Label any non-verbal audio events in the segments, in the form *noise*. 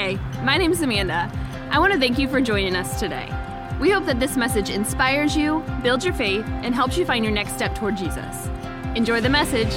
Hey, my name is Amanda. I want to thank you for joining us today. We hope that this message inspires you, builds your faith, and helps you find your next step toward Jesus. Enjoy the message.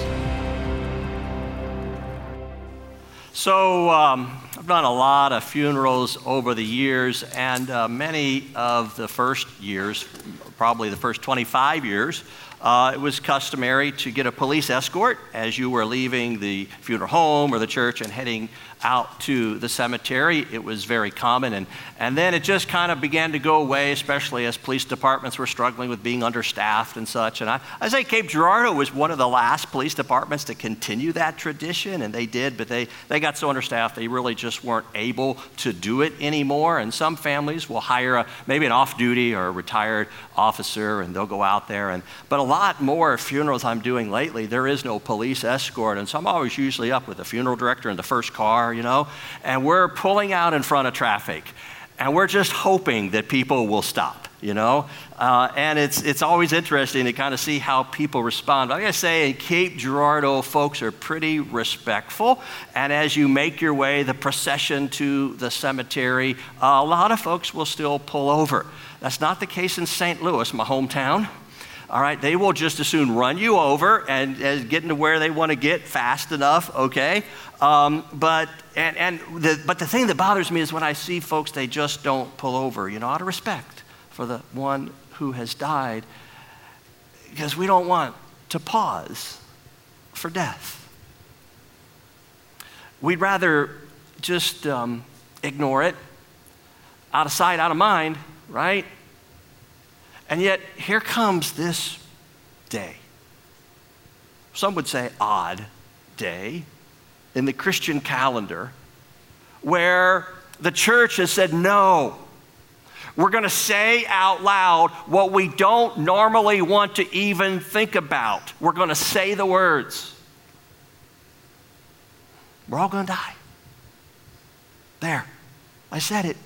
So, um, I've done a lot of funerals over the years, and uh, many of the first years, probably the first 25 years, uh, it was customary to get a police escort as you were leaving the funeral home or the church and heading out to the cemetery. It was very common. And, and then it just kind of began to go away, especially as police departments were struggling with being understaffed and such. And I, I say Cape Girardeau was one of the last police departments to continue that tradition, and they did, but they, they got so understaffed they really just weren't able to do it anymore. And some families will hire a, maybe an off duty or a retired officer, and they'll go out there. And, but a lot more funerals I'm doing lately, there is no police escort. And so I'm always usually up with the funeral director in the first car you know, and we're pulling out in front of traffic. And we're just hoping that people will stop, you know? Uh, and it's, it's always interesting to kind of see how people respond. But I gotta say, in Cape Girardeau, folks are pretty respectful. And as you make your way, the procession to the cemetery, uh, a lot of folks will still pull over. That's not the case in St. Louis, my hometown all right? They will just as soon run you over and, and get into where they want to get fast enough, okay? Um, but, and, and the, but the thing that bothers me is when I see folks, they just don't pull over, you know, out of respect for the one who has died, because we don't want to pause for death. We'd rather just um, ignore it, out of sight, out of mind, right? And yet, here comes this day. Some would say odd day in the Christian calendar where the church has said, no, we're going to say out loud what we don't normally want to even think about. We're going to say the words. We're all going to die. There, I said it.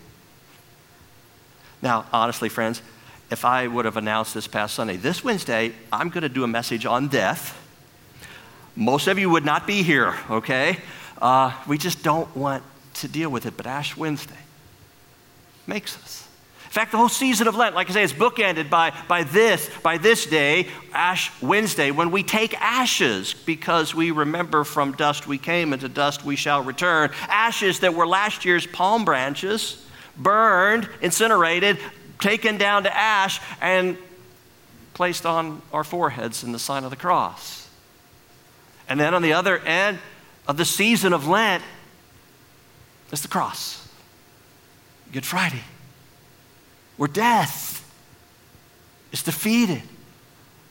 Now, honestly, friends, if I would have announced this past Sunday, this Wednesday, I'm going to do a message on death. Most of you would not be here, okay? Uh, we just don't want to deal with it, but Ash Wednesday makes us. In fact, the whole season of Lent, like I say, is bookended by, by this, by this day, Ash Wednesday, when we take ashes because we remember from dust we came and to dust we shall return. Ashes that were last year's palm branches, burned, incinerated, taken down to ash and placed on our foreheads in the sign of the cross. And then on the other end of the season of Lent is the cross. Good Friday, where death is defeated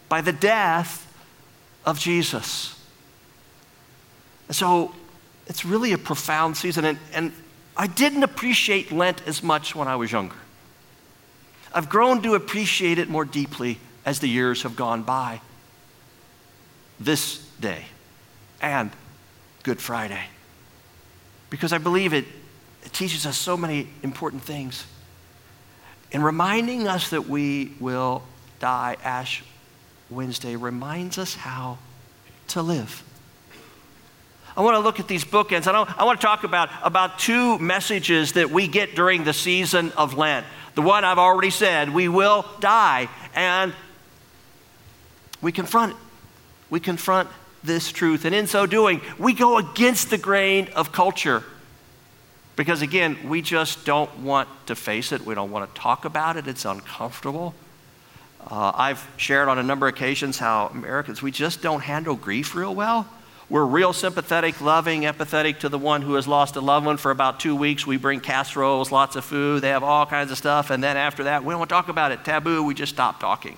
by the death of Jesus. And so it's really a profound season. And, and I didn't appreciate Lent as much when I was younger. I've grown to appreciate it more deeply as the years have gone by. This day and Good Friday. Because I believe it, it teaches us so many important things. In reminding us that we will die, Ash Wednesday reminds us how to live. I want to look at these bookends. I, I want to talk about, about two messages that we get during the season of Lent. The one I've already said, we will die. And we confront. We confront this truth. And in so doing, we go against the grain of culture. Because again, we just don't want to face it. We don't want to talk about it. It's uncomfortable. Uh, I've shared on a number of occasions how Americans, we just don't handle grief real well. We're real sympathetic, loving, empathetic to the one who has lost a loved one for about two weeks. We bring casseroles, lots of food, they have all kinds of stuff, and then after that, we don't talk about it. Taboo, we just stop talking.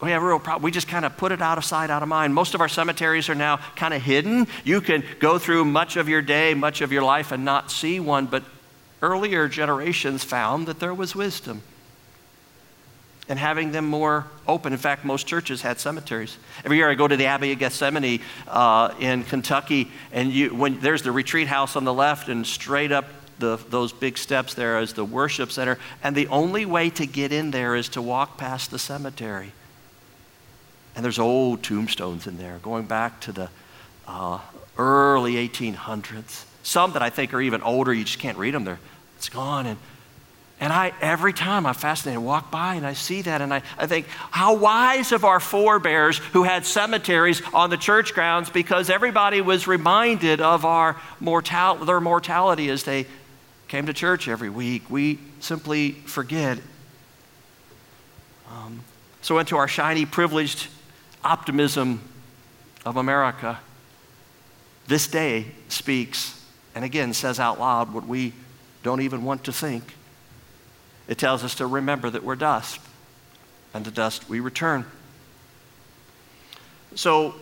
We have a real problem. We just kind of put it out of sight, out of mind. Most of our cemeteries are now kind of hidden. You can go through much of your day, much of your life, and not see one, but earlier generations found that there was wisdom and having them more open. In fact, most churches had cemeteries. Every year I go to the Abbey of Gethsemani uh, in Kentucky, and you, when there's the retreat house on the left, and straight up the, those big steps there is the worship center. And the only way to get in there is to walk past the cemetery. And there's old tombstones in there going back to the uh, early 1800s. Some that I think are even older, you just can't read them. They're, it's gone. And, and I, every time I'm fascinated, walk by and I see that, and I, I think, how wise of our forebears who had cemeteries on the church grounds because everybody was reminded of our mortal, their mortality as they came to church every week. We simply forget. Um, so, into our shiny, privileged optimism of America, this day speaks and again says out loud what we don't even want to think. It tells us to remember that we're dust, and to dust we return. So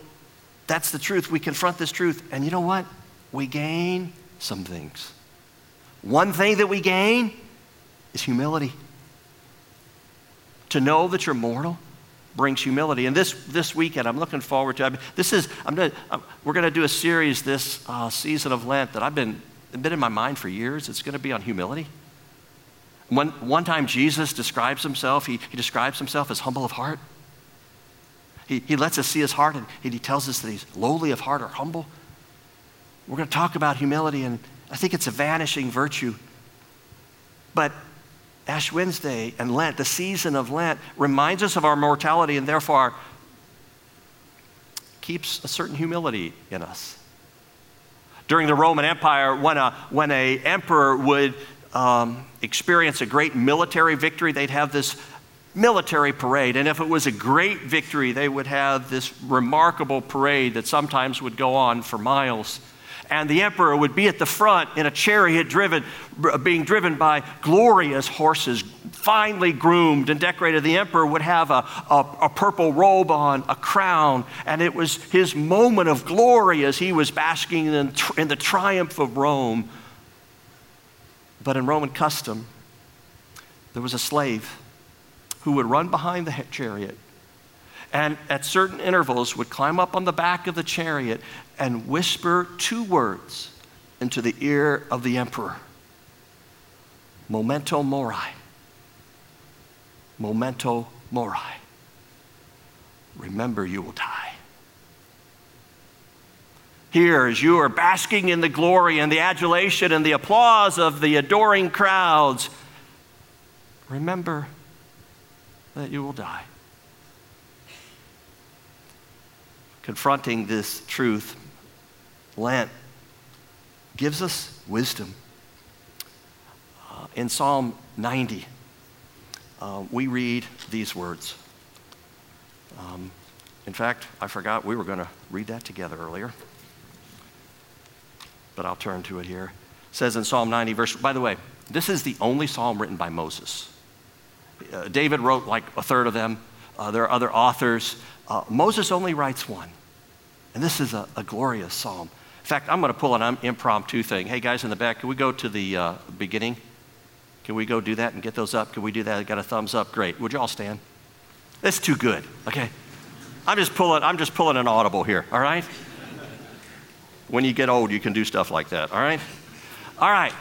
that's the truth. We confront this truth, and you know what? We gain some things. One thing that we gain is humility. To know that you're mortal brings humility. And this, this weekend, I'm looking forward to. I mean, this is, I'm gonna, I'm, we're going to do a series this uh, season of Lent that I've been, been in my mind for years. It's going to be on humility. One, one time, Jesus describes himself, he, he describes himself as humble of heart. He, he lets us see his heart and he tells us that he's lowly of heart or humble. We're going to talk about humility, and I think it's a vanishing virtue. But Ash Wednesday and Lent, the season of Lent, reminds us of our mortality and therefore keeps a certain humility in us. During the Roman Empire, when a, when a emperor would um, experience a great military victory, they'd have this military parade. And if it was a great victory, they would have this remarkable parade that sometimes would go on for miles and the emperor would be at the front in a chariot driven, being driven by glorious horses, finely groomed and decorated. The emperor would have a, a, a, purple robe on, a crown, and it was his moment of glory as he was basking in, in the triumph of Rome. But in Roman custom, there was a slave who would run behind the chariot and at certain intervals would climb up on the back of the chariot and whisper two words into the ear of the emperor Memento Mori. Memento Mori. Remember, you will die. Here, as you are basking in the glory and the adulation and the applause of the adoring crowds, remember that you will die. confronting this truth, Lent gives us wisdom. Uh, in Psalm 90, uh, we read these words. Um, in fact, I forgot we were going to read that together earlier, but I'll turn to it here. It says in Psalm 90, verse, by the way, this is the only psalm written by Moses. Uh, David wrote like a third of them. Uh, there are other authors. Uh, Moses only writes one. And this is a, a glorious psalm. In fact, I'm going to pull an impromptu thing. Hey, guys in the back, can we go to the uh, beginning? Can we go do that and get those up? Can we do that? I got a thumbs up. Great. Would you all stand? That's too good. Okay. I'm just pulling. I'm just pulling an audible here. All right. When you get old, you can do stuff like that. All right. All right.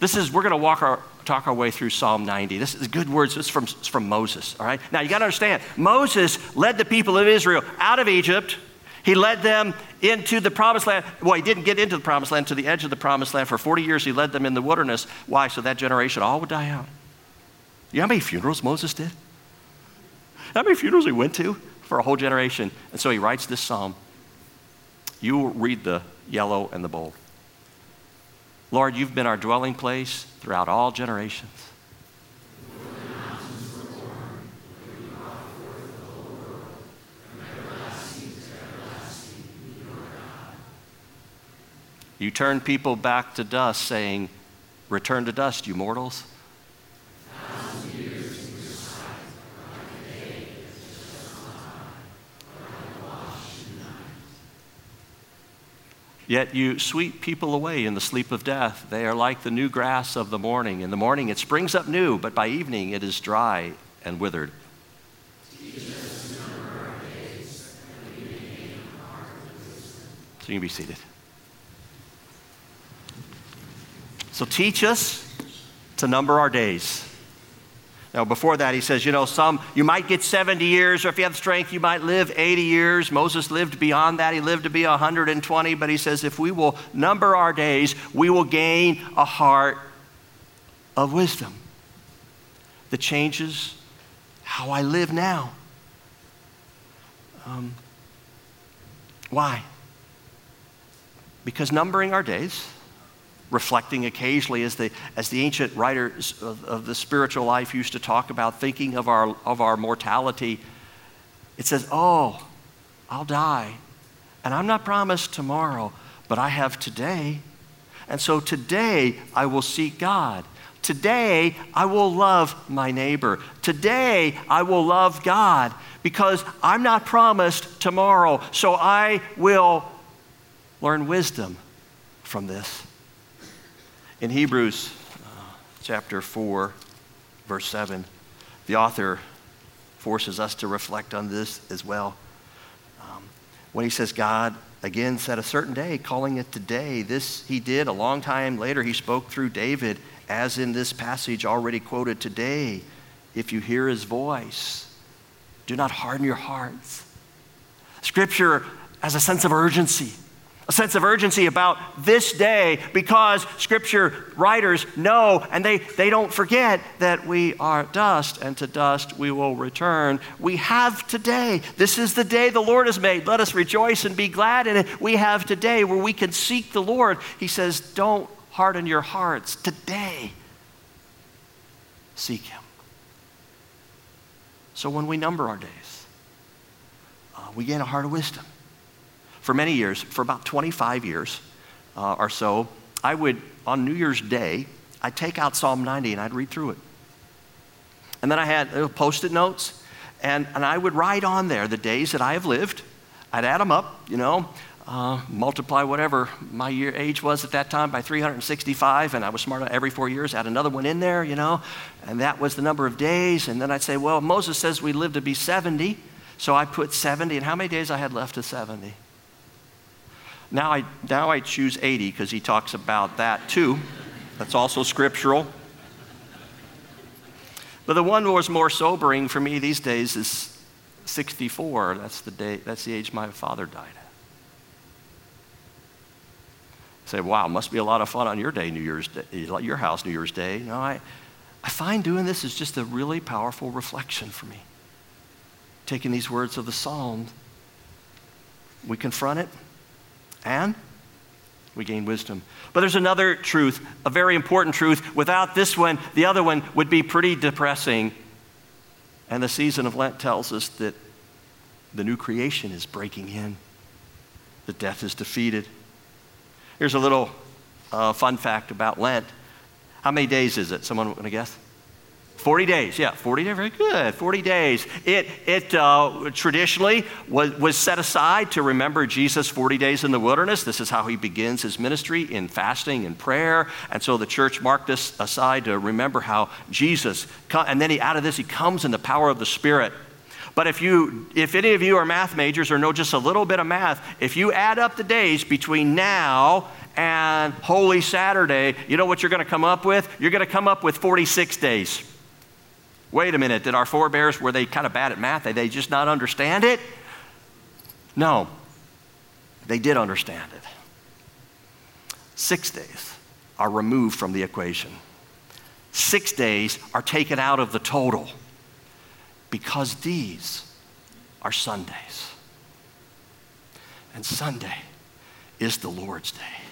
This is. We're going to walk our talk our way through Psalm 90. This is good words. This is from, from Moses. All right. Now you got to understand. Moses led the people of Israel out of Egypt he led them into the promised land. Well, he didn't get into the promised land to the edge of the promised land. For 40 years, he led them in the wilderness. Why? So that generation all would die out. You know how many funerals Moses did? How many funerals he went to for a whole generation? And so he writes this psalm. You read the yellow and the bold. Lord, you've been our dwelling place throughout all generations. You turn people back to dust, saying, Return to dust, you mortals. Yet you sweep people away in the sleep of death. They are like the new grass of the morning. In the morning it springs up new, but by evening it is dry and withered. So you can be seated. So teach us to number our days Now, before that, he says, you know, some, you might get 70 years, or if you have strength, you might live 80 years. Moses lived beyond that. He lived to be 120, but he says, if we will number our days, we will gain a heart of wisdom that changes how I live now. Um, why? Because numbering our days, reflecting occasionally as the, as the ancient writers of, of the spiritual life used to talk about, thinking of our, of our mortality, it says, Oh, I'll die. And I'm not promised tomorrow, but I have today. And so today I will seek God. Today I will love my neighbor. Today I will love God because I'm not promised tomorrow. So I will learn wisdom from this. In Hebrews uh, chapter 4, verse 7, the author forces us to reflect on this as well. Um, when he says, God again set a certain day, calling it today, this he did a long time later. He spoke through David, as in this passage already quoted today. If you hear his voice, do not harden your hearts. Scripture has a sense of urgency a sense of urgency about this day because scripture writers know and they, they don't forget that we are dust and to dust we will return. We have today. This is the day the Lord has made. Let us rejoice and be glad in it. We have today where we can seek the Lord. He says, Don't harden your hearts. Today, seek Him. So when we number our days, uh, we gain a heart of wisdom for many years, for about 25 years uh, or so, I would, on New Year's Day, I'd take out Psalm 90 and I'd read through it. And then I had uh, post it notes, and, and I would write on there the days that I have lived. I'd add them up, you know, uh, multiply whatever my year age was at that time by 365, and I was smart every four years, add another one in there, you know, and that was the number of days. And then I'd say, well, Moses says we live to be 70, so I put 70, and how many days I had left to 70? Now I, now I choose 80 because he talks about that too. That's also scriptural. But the one that was more sobering for me these days is 64. That's the, day, that's the age my father died. say, wow, must be a lot of fun on your day, New Year's Day, your house, New Year's Day. No, I, I find doing this is just a really powerful reflection for me. Taking these words of the Psalm, we confront it, and we gain wisdom. But there's another truth, a very important truth. Without this one, the other one would be pretty depressing. And the season of Lent tells us that the new creation is breaking in, that death is defeated. Here's a little uh, fun fact about Lent. How many days is it? Someone want to guess? 40 days, yeah, 40 days, very good, 40 days. It, it uh, traditionally was, was set aside to remember Jesus' 40 days in the wilderness. This is how he begins his ministry in fasting and prayer. And so the church marked this aside to remember how Jesus, and then he, out of this, he comes in the power of the Spirit. But if you, if any of you are math majors or know just a little bit of math, if you add up the days between now and Holy Saturday, you know what you're going to come up with? You're going to come up with 46 days. Wait a minute, did our forebears, were they kind of bad at math? Did they just not understand it? No, they did understand it. Six days are removed from the equation. Six days are taken out of the total because these are Sundays. And Sunday is the Lord's day.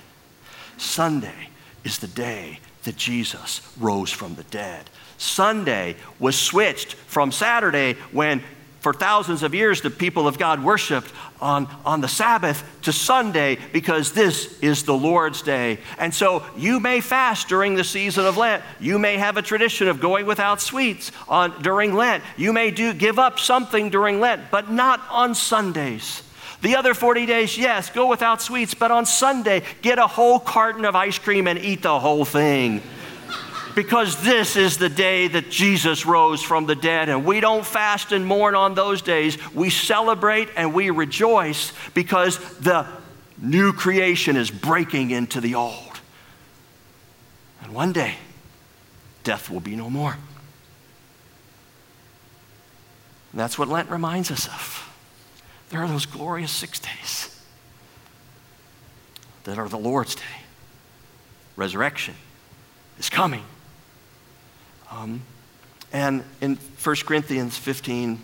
Sunday is the day that Jesus rose from the dead. Sunday was switched from Saturday when for thousands of years the people of God worshiped on, on the Sabbath to Sunday because this is the Lord's day. And so you may fast during the season of Lent. You may have a tradition of going without sweets on, during Lent. You may do, give up something during Lent, but not on Sundays. The other 40 days, yes, go without sweets, but on Sunday, get a whole carton of ice cream and eat the whole thing because this is the day that Jesus rose from the dead. And we don't fast and mourn on those days. We celebrate and we rejoice because the new creation is breaking into the old. And one day, death will be no more. And that's what Lent reminds us of. There are those glorious six days that are the Lord's day. Resurrection is coming. Um, and in 1 Corinthians 15,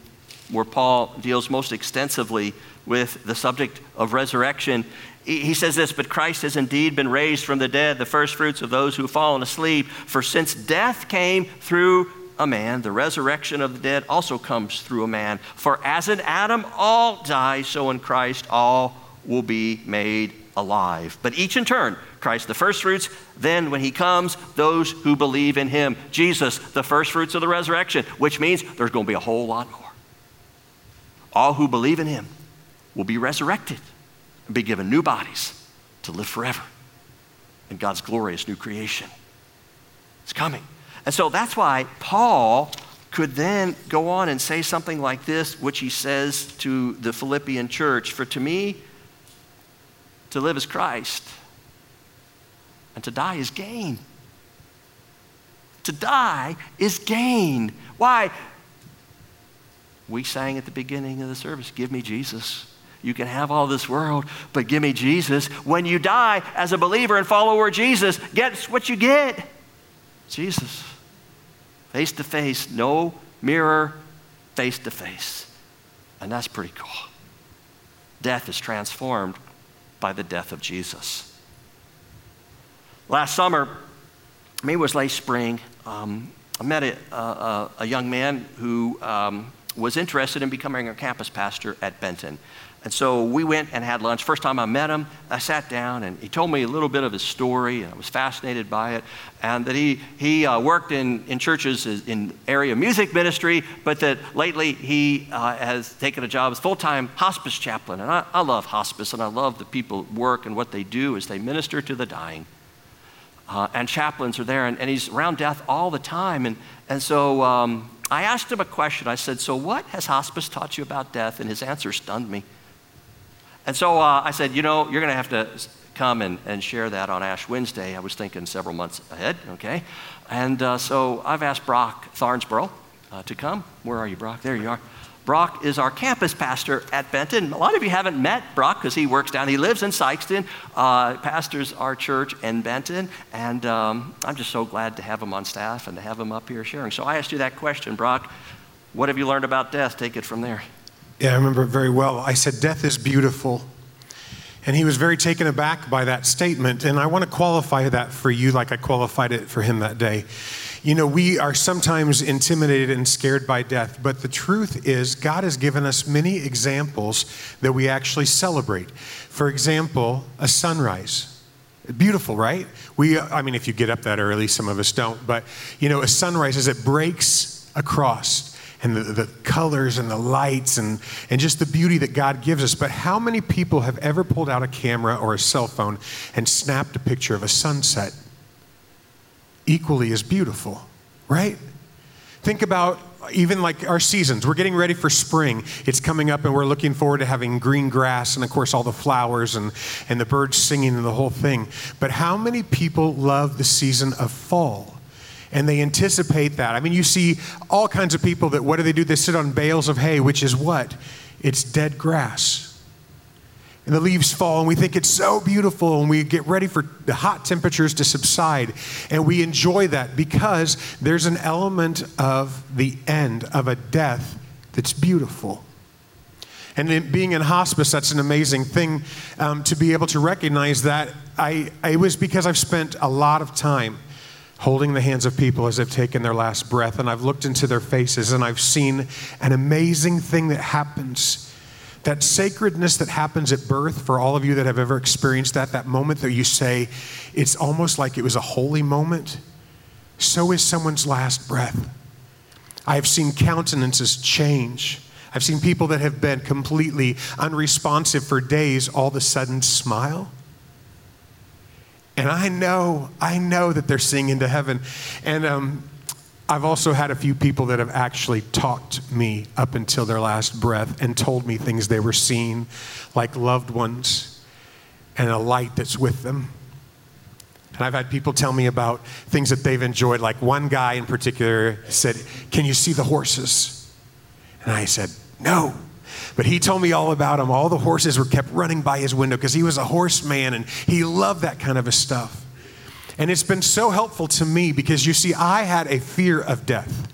where Paul deals most extensively with the subject of resurrection, he says this, but Christ has indeed been raised from the dead, the first fruits of those who have fallen asleep. For since death came through a man, the resurrection of the dead also comes through a man. For as in Adam all die, so in Christ all will be made alive. But each in turn, Christ the first fruits, then when he comes, those who believe in him. Jesus, the first fruits of the resurrection, which means there's going to be a whole lot more. All who believe in him will be resurrected and be given new bodies to live forever in God's glorious new creation. It's coming. And so that's why Paul could then go on and say something like this, which he says to the Philippian church For to me, to live is Christ, and to die is gain. To die is gain. Why? We sang at the beginning of the service, Give me Jesus. You can have all this world, but give me Jesus. When you die as a believer and follower of Jesus, guess what you get? Jesus. Face to face, no mirror, face to face. And that's pretty cool. Death is transformed by the death of Jesus. Last summer, maybe it was late spring, um, I met a, a, a, young man who um, was interested in becoming a campus pastor at Benton. And so we went and had lunch. First time I met him, I sat down and he told me a little bit of his story, and I was fascinated by it. And that he, he uh, worked in, in churches in area music ministry, but that lately he uh, has taken a job as full time hospice chaplain. And I, I love hospice, and I love the people work and what they do as they minister to the dying. Uh, and chaplains are there, and, and, he's around death all the time. And, and so um, I asked him a question. I said, So, what has hospice taught you about death? And his answer stunned me. And so uh, I said, you know, you're going to have to come and, and share that on Ash Wednesday. I was thinking several months ahead, okay? And uh, so I've asked Brock Thornsboro uh, to come. Where are you, Brock? There you are. Brock is our campus pastor at Benton. A lot of you haven't met Brock because he works down, he lives in Sikeston, uh, pastors our church in Benton, and um, I'm just so glad to have him on staff and to have him up here sharing. So I asked you that question, Brock. What have you learned about death? Take it from there. Yeah, I remember very well. I said, Death is beautiful. And he was very taken aback by that statement. And I want to qualify that for you like I qualified it for him that day. You know, we are sometimes intimidated and scared by death, but the truth is, God has given us many examples that we actually celebrate. For example, a sunrise. Beautiful, right? We, I mean, if you get up that early, some of us don't, but you know, a sunrise as it breaks across and the, the colors and the lights and, and just the beauty that God gives us. But how many people have ever pulled out a camera or a cell phone and snapped a picture of a sunset? Equally as beautiful, right? Think about even like our seasons. We're getting ready for spring. It's coming up, and we're looking forward to having green grass and, of course, all the flowers and, and the birds singing and the whole thing. But how many people love the season of fall? And they anticipate that. I mean, you see all kinds of people that what do they do? They sit on bales of hay, which is what? It's dead grass. And the leaves fall, and we think it's so beautiful, and we get ready for the hot temperatures to subside. And we enjoy that because there's an element of the end of a death that's beautiful. And in being in hospice, that's an amazing thing um, to be able to recognize that. I, it was because I've spent a lot of time holding the hands of people as they've taken their last breath. And I've looked into their faces and I've seen an amazing thing that happens. That sacredness that happens at birth, for all of you that have ever experienced that, that moment that you say, it's almost like it was a holy moment. So is someone's last breath. I have seen countenances change. I've seen people that have been completely unresponsive for days all of a sudden smile. And I know, I know that they're seeing into heaven. And um, I've also had a few people that have actually talked me up until their last breath and told me things they were seeing, like loved ones and a light that's with them. And I've had people tell me about things that they've enjoyed. Like one guy in particular said, Can you see the horses? And I said, No. But he told me all about him. All the horses were kept running by his window because he was a horseman and he loved that kind of a stuff. And it's been so helpful to me because you see, I had a fear of death,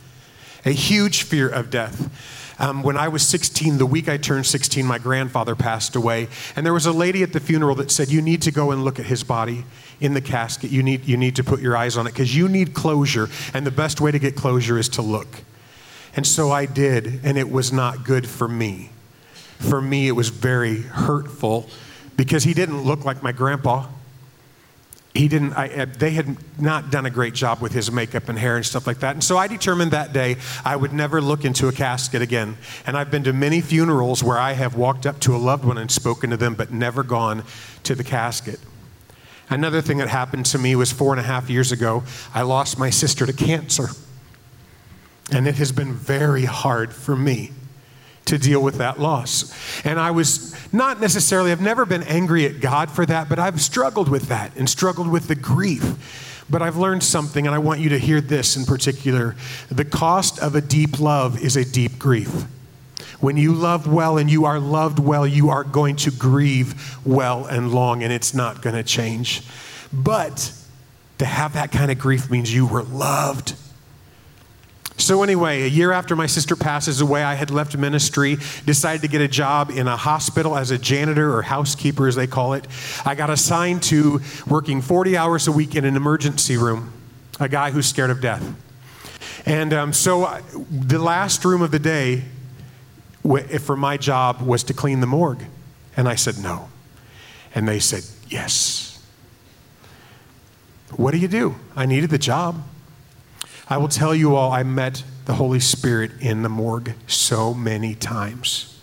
a huge fear of death. Um, when I was 16, the week I turned 16, my grandfather passed away. And there was a lady at the funeral that said, You need to go and look at his body in the casket. You need, you need to put your eyes on it because you need closure. And the best way to get closure is to look. And so I did, and it was not good for me. For me, it was very hurtful because he didn't look like my grandpa. He didn't I, they had not done a great job with his makeup and hair and stuff like that. And so i determined that day i would never look into a casket again. And i've been to many funerals where i have walked up to a loved one and spoken to them but never gone to the casket. Another thing that happened to me was four and a half years ago i lost my sister to cancer. And it has been very hard for me to deal with that loss. And I was not necessarily, I've never been angry at God for that, but I've struggled with that and struggled with the grief. But I've learned something, and I want you to hear this in particular. The cost of a deep love is a deep grief. When you love well and you are loved well, you are going to grieve well and long, and it's not going to change. But to have that kind of grief means you were loved so, anyway, a year after my sister passes away, I had left ministry, decided to get a job in a hospital as a janitor or housekeeper, as they call it. I got assigned to working 40 hours a week in an emergency room, a guy who's scared of death. And um, so, I, the last room of the day for my job was to clean the morgue. And I said, no. And they said, yes. What do you do? I needed the job. I will tell you all, I met the Holy Spirit in the morgue so many times.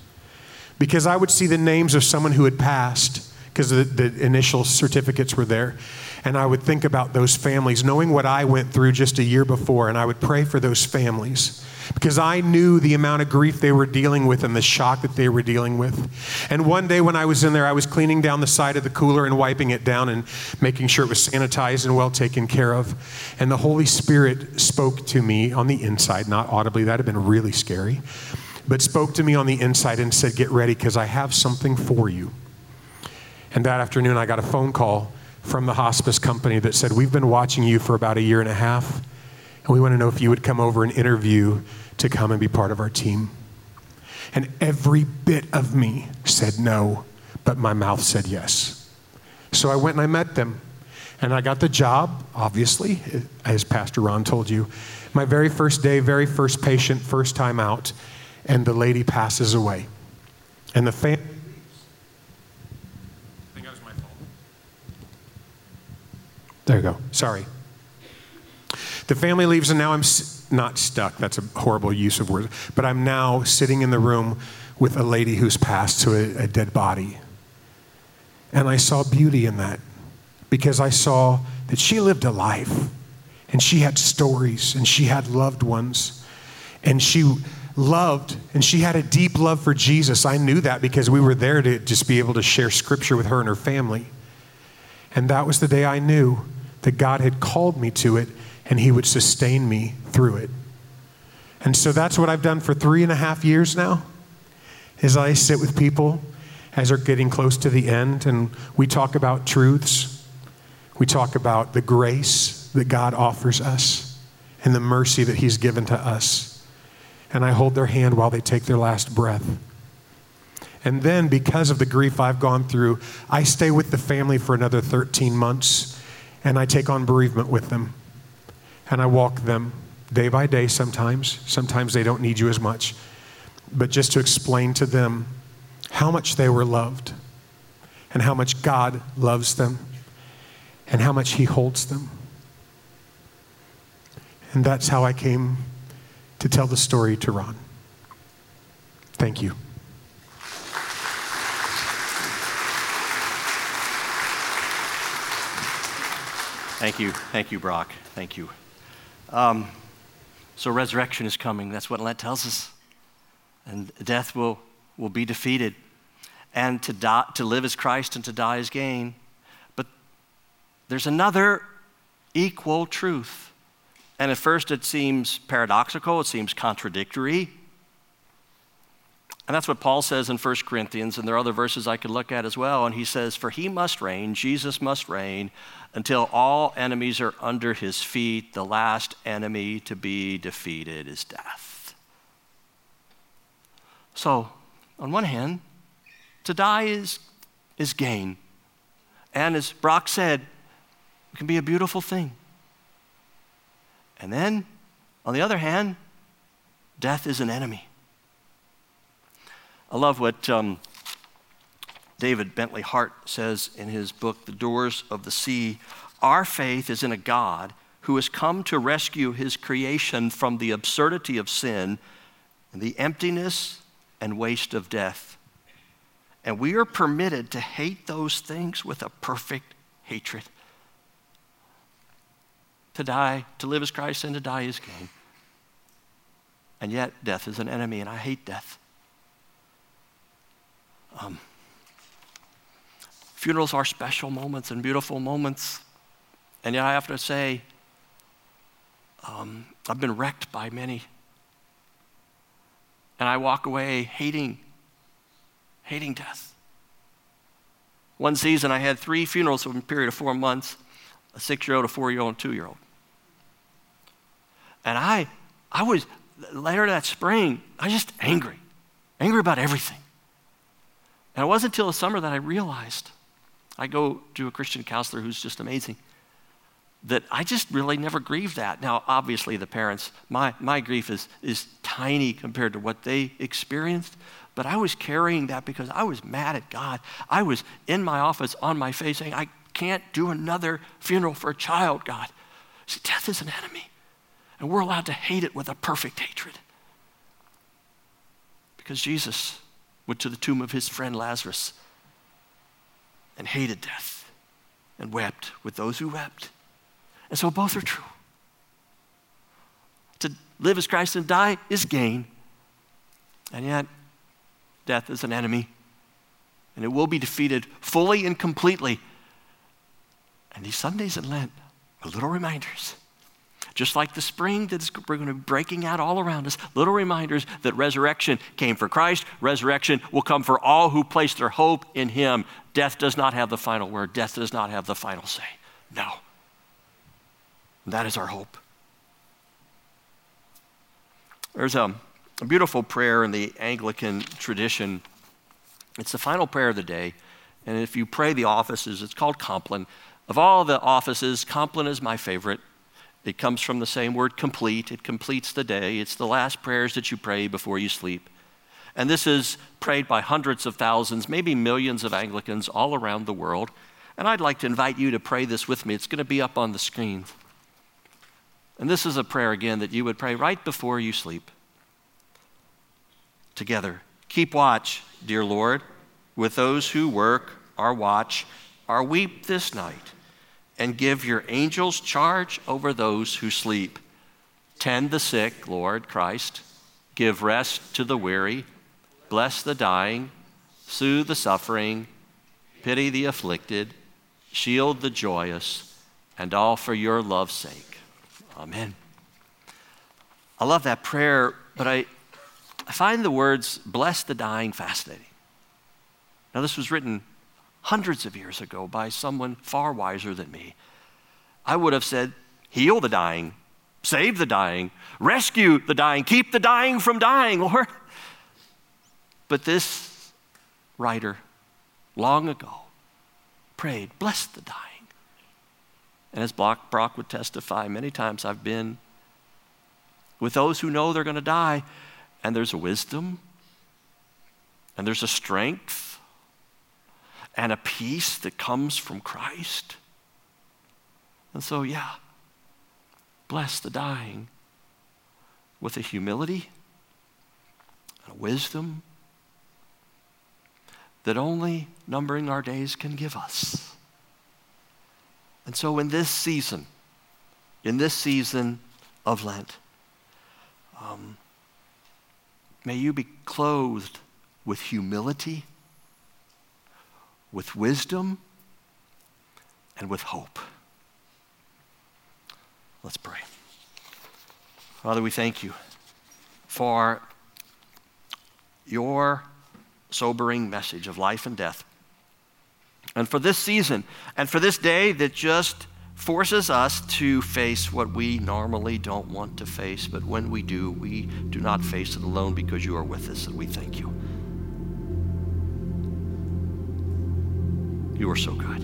Because I would see the names of someone who had passed, because the, the, initial certificates were there. And I would think about those families, knowing what I went through just a year before, and I would pray for those families because I knew the amount of grief they were dealing with and the shock that they were dealing with. And one day when I was in there, I was cleaning down the side of the cooler and wiping it down and making sure it was sanitized and well taken care of. And the Holy Spirit spoke to me on the inside, not audibly, that had been really scary, but spoke to me on the inside and said, Get ready because I have something for you. And that afternoon, I got a phone call from the hospice company that said, We've been watching you for about a year and a half, and we want to know if you would come over and interview to come and be part of our team. And every bit of me said no, but my mouth said yes. So I went and I met them. And I got the job, obviously, as Pastor Ron told you. My very first day, very first patient, first time out, and the lady passes away. And the family There you go. Sorry. The family leaves, and now I'm not stuck. That's a horrible use of words. But I'm now sitting in the room with a lady who's passed to a, a dead body. And I saw beauty in that because I saw that she lived a life and she had stories and she had loved ones and she loved and she had a deep love for Jesus. I knew that because we were there to just be able to share scripture with her and her family. And that was the day I knew that God had called me to it and He would sustain me through it. And so that's what I've done for three and a half years now, is I sit with people as they're getting close to the end and we talk about truths. We talk about the grace that God offers us and the mercy that He's given to us. And I hold their hand while they take their last breath. And then, because of the grief I've gone through, I stay with the family for another 13 months and I take on bereavement with them. And I walk them day by day sometimes. Sometimes they don't need you as much. But just to explain to them how much they were loved and how much God loves them and how much He holds them. And that's how I came to tell the story to Ron. Thank you. Thank you. Thank you, Brock. Thank you. Um, so, resurrection is coming. That's what Lent tells us. And death will, will be defeated. And to, die, to live as Christ and to die as gain. But there's another equal truth. And at first it seems paradoxical, it seems contradictory. And that's what Paul says in 1 Corinthians, and there are other verses I could look at as well. And he says, For he must reign, Jesus must reign, until all enemies are under his feet. The last enemy to be defeated is death. So, on one hand, to die is, is gain. And as Brock said, it can be a beautiful thing. And then, on the other hand, death is an enemy. I love what um, David Bentley Hart says in his book, The Doors of the Sea. Our faith is in a God who has come to rescue his creation from the absurdity of sin and the emptiness and waste of death. And we are permitted to hate those things with a perfect hatred. To die, to live as Christ, and to die is gain. And yet, death is an enemy, and I hate death. Um, funerals are special moments and beautiful moments. And yet I have to say, um, I've been wrecked by many. And I walk away hating, hating death. One season I had three funerals over a period of four months a six year old, a four year old, and a two year old. And I, I was, later that spring, I was just angry, angry about everything. And it wasn't until the summer that I realized I go to a Christian counselor who's just amazing that I just really never grieved that. Now, obviously, the parents, my, my grief is, is tiny compared to what they experienced, but I was carrying that because I was mad at God. I was in my office on my face saying, I can't do another funeral for a child, God. See, death is an enemy, and we're allowed to hate it with a perfect hatred. Because Jesus went to the tomb of his friend Lazarus and hated death and wept with those who wept. And so both are true. To live as Christ and die is gain. And yet, death is an enemy. And it will be defeated fully and completely. And these Sundays in Lent are little reminders just like the spring that's going to be breaking out all around us, little reminders that resurrection came for Christ. Resurrection will come for all who place their hope in Him. Death does not have the final word, death does not have the final say. No. That is our hope. There's a, a beautiful prayer in the Anglican tradition. It's the final prayer of the day. And if you pray the offices, it's called Compline. Of all the offices, Compline is my favorite. It comes from the same word complete. It completes the day. It's the last prayers that you pray before you sleep. And this is prayed by hundreds of thousands, maybe millions of Anglicans all around the world. And I'd like to invite you to pray this with me. It's going to be up on the screen. And this is a prayer again that you would pray right before you sleep. Together. Keep watch, dear Lord, with those who work, our watch, our weep this night and give your angels charge over those who sleep. Tend the sick, Lord Christ. Give rest to the weary. Bless the dying. Soothe the suffering. Pity the afflicted. Shield the joyous. And all for your love's sake. Amen. I love that prayer, but I, I find the words bless the dying fascinating. Now, this was written hundreds of years ago by someone far wiser than me. I would have said, heal the dying, save the dying, rescue the dying, keep the dying from dying, *laughs* Lord. But this writer, long ago, prayed, bless the dying. And as Brock, would testify, many times I've been with those who know they're going to die, and there's a wisdom, and there's a strength, and a peace that comes from Christ. And so, yeah, bless the dying with a humility and a wisdom that only numbering our days can give us. And so, in this season, in this season of Lent, um, may you be clothed with humility with wisdom and with hope. Let's pray. Father, we thank you for your sobering message of life and death. And for this season, and for this day that just forces us to face what we normally don't want to face, but when we do, we do not face it alone because you are with us, and we thank you. You are so good.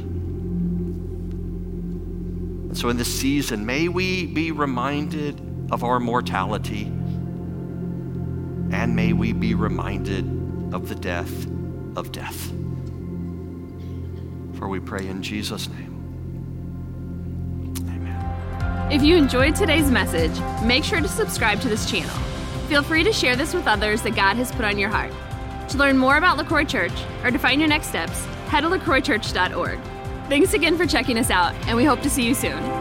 And so, in this season, may we be reminded of our mortality, and may we be reminded of the death of death. For we pray in Jesus' name. Amen. If you enjoyed today's message, make sure to subscribe to this channel. Feel free to share this with others that God has put on your heart. To learn more about LaCroix Church or to find your next steps, head to lacroixchurch.org. Thanks again for checking us out, and we hope to see you soon.